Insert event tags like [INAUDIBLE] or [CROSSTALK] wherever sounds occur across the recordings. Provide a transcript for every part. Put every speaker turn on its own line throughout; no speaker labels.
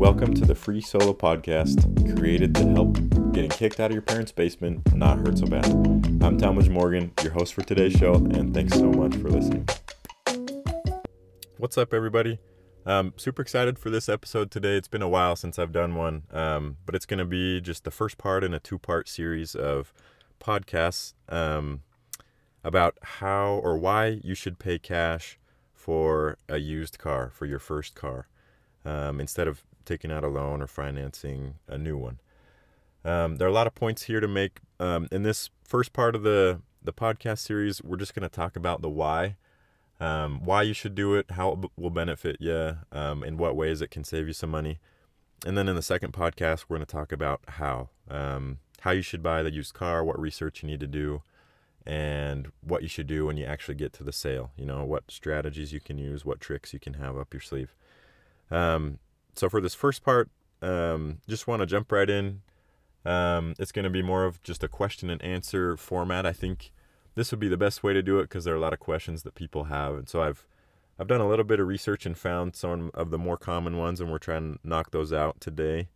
Welcome to the Free Solo Podcast, created to help getting kicked out of your parents' basement not hurt so bad. I'm Talmadge Morgan, your host for today's show, and thanks so much for listening. What's up, everybody? Um, super excited for this episode today. It's been a while since I've done one, um, but it's going to be just the first part in a two part series of podcasts um, about how or why you should pay cash for a used car, for your first car, um, instead of taking out a loan or financing a new one. Um, there are a lot of points here to make. Um, in this first part of the, the podcast series, we're just going to talk about the why um, why you should do it, how it will benefit you, um, in what ways it can save you some money. And then in the second podcast, we're going to talk about how, um, how you should buy the used car, what research you need to do, and what you should do when you actually get to the sale. You know, what strategies you can use, what tricks you can have up your sleeve. Um, so for this first part, um, just want to jump right in. Um, it's going to be more of just a question and answer format. I think this would be the best way to do it because there are a lot of questions that people have. And so I've I've done a little bit of research and found some of the more common ones, and we're trying to knock those out today.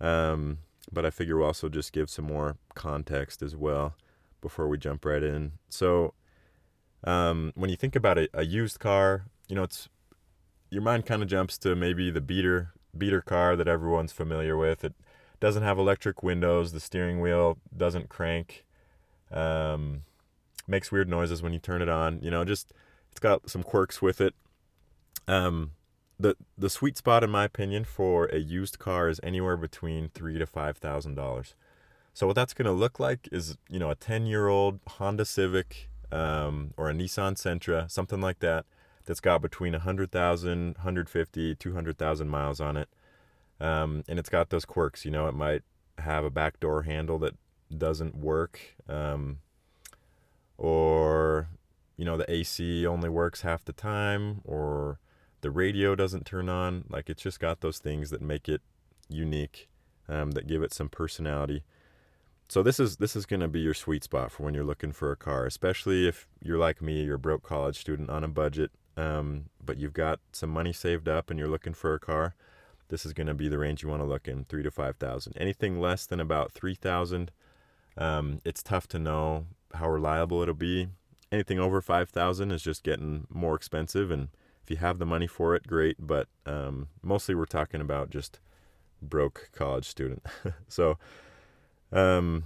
Um, but I figure we'll also just give some more context as well before we jump right in. So, um, when you think about a, a used car, you know, it's your mind kind of jumps to maybe the beater beater car that everyone's familiar with. It doesn't have electric windows. The steering wheel doesn't crank. Um, makes weird noises when you turn it on. You know, just it's got some quirks with it. Um, the the sweet spot, in my opinion, for a used car is anywhere between three to five thousand dollars. So what that's going to look like is you know a ten year old Honda Civic um, or a Nissan Sentra, something like that, that's got between 100,000, 150, 200,000 miles on it. Um, and it's got those quirks, you know, it might have a back door handle that doesn't work. Um, or you know the AC only works half the time or the radio doesn't turn on like it's just got those things that make it unique um, that give it some personality so this is this is going to be your sweet spot for when you're looking for a car especially if you're like me you're a broke college student on a budget um, but you've got some money saved up and you're looking for a car this is going to be the range you want to look in three to five thousand anything less than about three thousand um, it's tough to know how reliable it'll be. Anything over 5000 is just getting more expensive and if you have the money for it, great, but um, mostly we're talking about just broke college student. [LAUGHS] so um,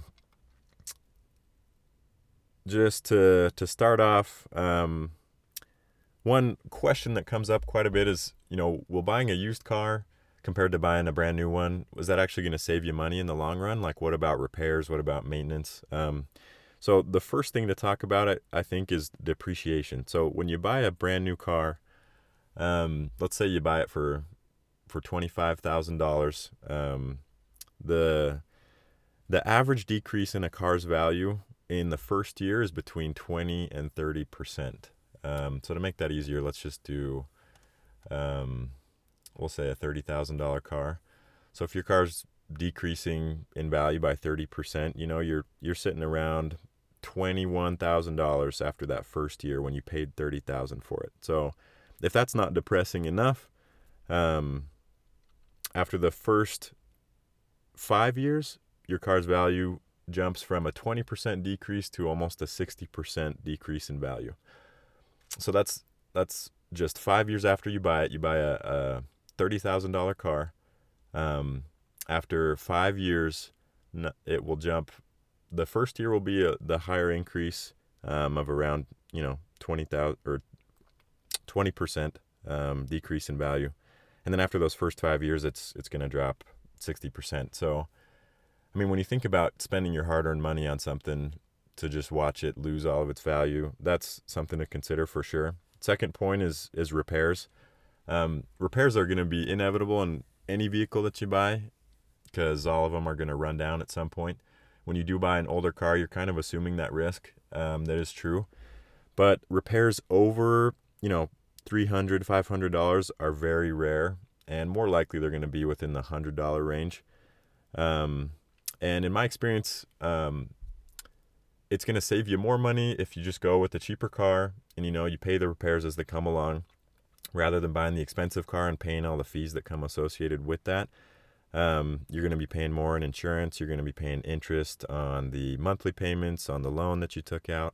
just to to start off, um, one question that comes up quite a bit is, you know, will buying a used car compared to buying a brand new one, was that actually going to save you money in the long run? Like, what about repairs? What about maintenance? Um, so the first thing to talk about it, I think, is depreciation. So when you buy a brand new car, um, let's say you buy it for for twenty five thousand um, dollars, the the average decrease in a car's value in the first year is between twenty and thirty percent. Um, so to make that easier, let's just do, um, we'll say a thirty thousand dollar car. So if your car's decreasing in value by 30%, you know, you're you're sitting around $21,000 after that first year when you paid 30,000 for it. So, if that's not depressing enough, um, after the first 5 years, your car's value jumps from a 20% decrease to almost a 60% decrease in value. So that's that's just 5 years after you buy it, you buy a, a $30,000 car. Um, after 5 years, it will jump the first year will be a, the higher increase um, of around you know twenty thousand or twenty percent um, decrease in value, and then after those first five years, it's it's going to drop sixty percent. So, I mean, when you think about spending your hard-earned money on something to just watch it lose all of its value, that's something to consider for sure. Second point is is repairs. Um, repairs are going to be inevitable in any vehicle that you buy because all of them are going to run down at some point when you do buy an older car, you're kind of assuming that risk. Um, that is true. But repairs over, you know, $300, $500 are very rare, and more likely they're going to be within the $100 range. Um, and in my experience, um, it's going to save you more money if you just go with a cheaper car and you know you pay the repairs as they come along. rather than buying the expensive car and paying all the fees that come associated with that. Um, you're going to be paying more in insurance. You're going to be paying interest on the monthly payments on the loan that you took out.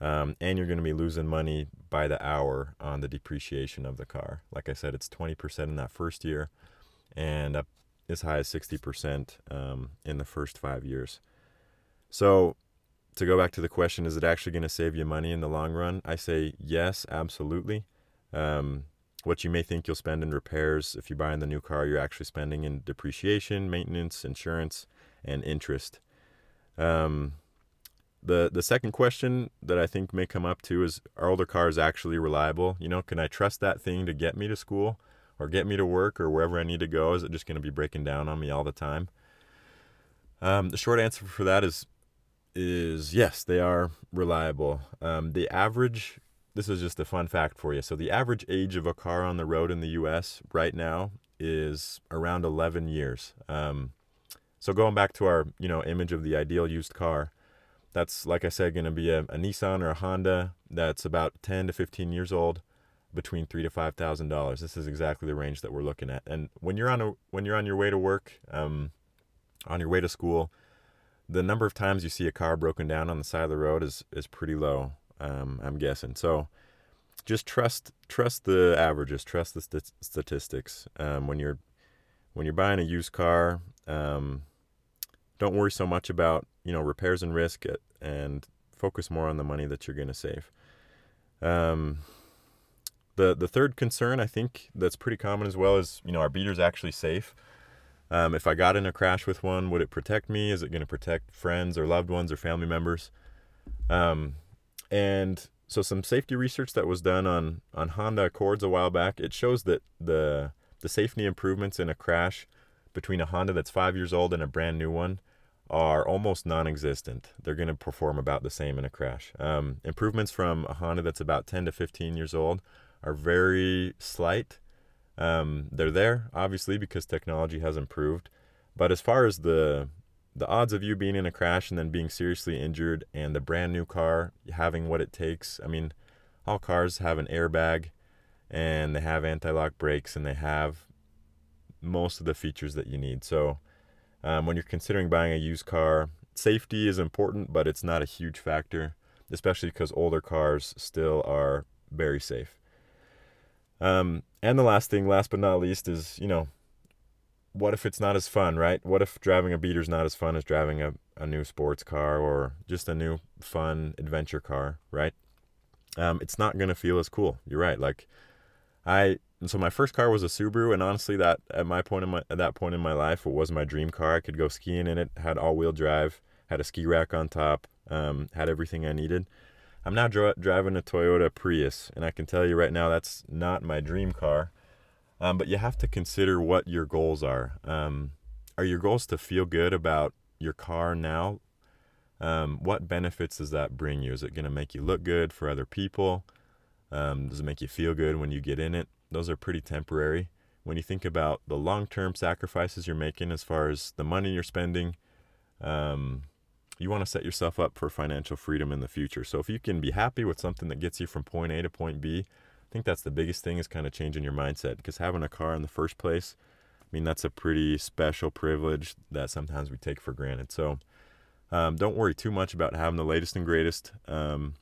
Um, and you're going to be losing money by the hour on the depreciation of the car. Like I said, it's 20% in that first year and as high as 60% um, in the first five years. So, to go back to the question, is it actually going to save you money in the long run? I say yes, absolutely. Um, what you may think you'll spend in repairs if you buy in the new car, you're actually spending in depreciation, maintenance, insurance, and interest. Um, the the second question that I think may come up too is are older cars actually reliable? You know, can I trust that thing to get me to school or get me to work or wherever I need to go? Is it just going to be breaking down on me all the time? Um, the short answer for that is is yes, they are reliable. Um, the average this is just a fun fact for you. So the average age of a car on the road in the U.S. right now is around 11 years. Um, so going back to our you know image of the ideal used car, that's like I said going to be a, a, Nissan or a Honda that's about 10 to 15 years old, between three to five thousand dollars. This is exactly the range that we're looking at. And when you're on a when you're on your way to work, um, on your way to school, the number of times you see a car broken down on the side of the road is is pretty low. Um, I'm guessing. So just trust trust the averages, trust the st- statistics. Um, when you're when you're buying a used car, um, don't worry so much about you know repairs and risk, uh, and focus more on the money that you're going to save. Um, the the third concern I think that's pretty common as well is you know our beater's actually safe. Um, if I got in a crash with one, would it protect me? Is it going to protect friends or loved ones or family members? Um, and so some safety research that was done on on Honda Accords a while back, it shows that the the safety improvements in a crash between a Honda that's five years old and a brand new one are almost non-existent. They're going to perform about the same in a crash. Um, improvements from a Honda that's about 10 to 15 years old are very slight. Um, they're there, obviously, because technology has improved. But as far as the the odds of you being in a crash and then being seriously injured and the brand new car having what it takes, I mean, all cars have an airbag and they have anti-lock brakes and they have most of the features that you need. So um, when you're considering buying a used car, safety is important, but it's not a huge factor, especially because older cars still are very safe. Um, and the last thing, last but not least, is you know, what if it's not as fun, right? What if driving a beater is not as fun as driving a, a new sports car or just a new fun adventure car, right? Um, it's not gonna feel as cool. You're right. Like I so my first car was a Subaru, and honestly, that at my point in my at that point in my life, it was my dream car. I could go skiing in it, had all wheel drive, had a ski rack on top, um, had everything I needed. I'm now dri- driving a Toyota Prius, and I can tell you right now that's not my dream car. Um, but you have to consider what your goals are. Um, are your goals to feel good about your car now? Um, what benefits does that bring you? Is it going to make you look good for other people? Um, does it make you feel good when you get in it? Those are pretty temporary. When you think about the long term sacrifices you're making as far as the money you're spending, um, you want to set yourself up for financial freedom in the future. So if you can be happy with something that gets you from point A to point B, I think that's the biggest thing is kind of changing your mindset because having a car in the first place, I mean, that's a pretty special privilege that sometimes we take for granted. So um, don't worry too much about having the latest and greatest. Um,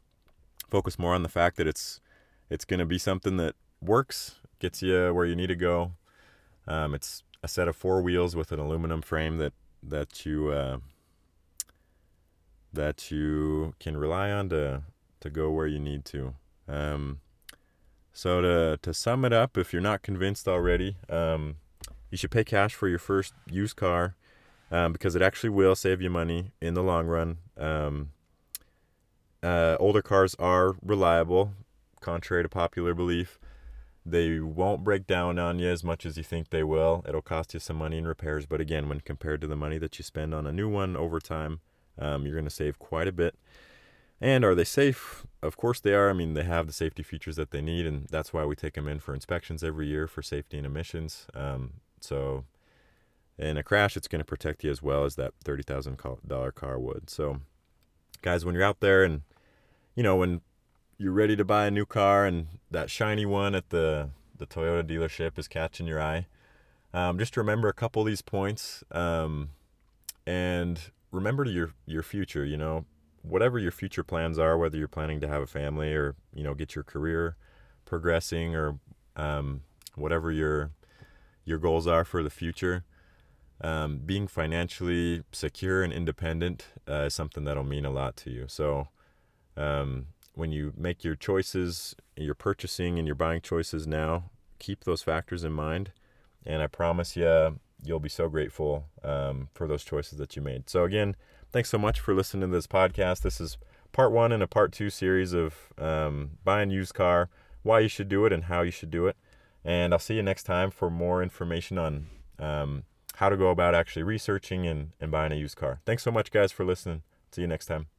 focus more on the fact that it's it's going to be something that works, gets you where you need to go. Um, it's a set of four wheels with an aluminum frame that that you uh, that you can rely on to to go where you need to. Um, so to to sum it up, if you're not convinced already, um, you should pay cash for your first used car um, because it actually will save you money in the long run. Um, uh, older cars are reliable, contrary to popular belief. They won't break down on you as much as you think they will. It'll cost you some money in repairs, but again, when compared to the money that you spend on a new one over time, um, you're going to save quite a bit. And are they safe? Of course they are. I mean, they have the safety features that they need, and that's why we take them in for inspections every year for safety and emissions. Um, so, in a crash, it's going to protect you as well as that thirty thousand dollar car would. So, guys, when you're out there and you know when you're ready to buy a new car and that shiny one at the the Toyota dealership is catching your eye, um, just remember a couple of these points, um, and remember your your future. You know, whatever your future plans are, whether you're planning to have a family or you know get your career progressing or um, whatever your your goals are for the future. Um, being financially secure and independent uh, is something that'll mean a lot to you. So, um, when you make your choices, your purchasing and your buying choices now, keep those factors in mind. And I promise you, you'll be so grateful um, for those choices that you made. So, again, thanks so much for listening to this podcast. This is part one and a part two series of um, buying used car, why you should do it, and how you should do it. And I'll see you next time for more information on um, how to go about actually researching and, and buying a used car. Thanks so much, guys, for listening. See you next time.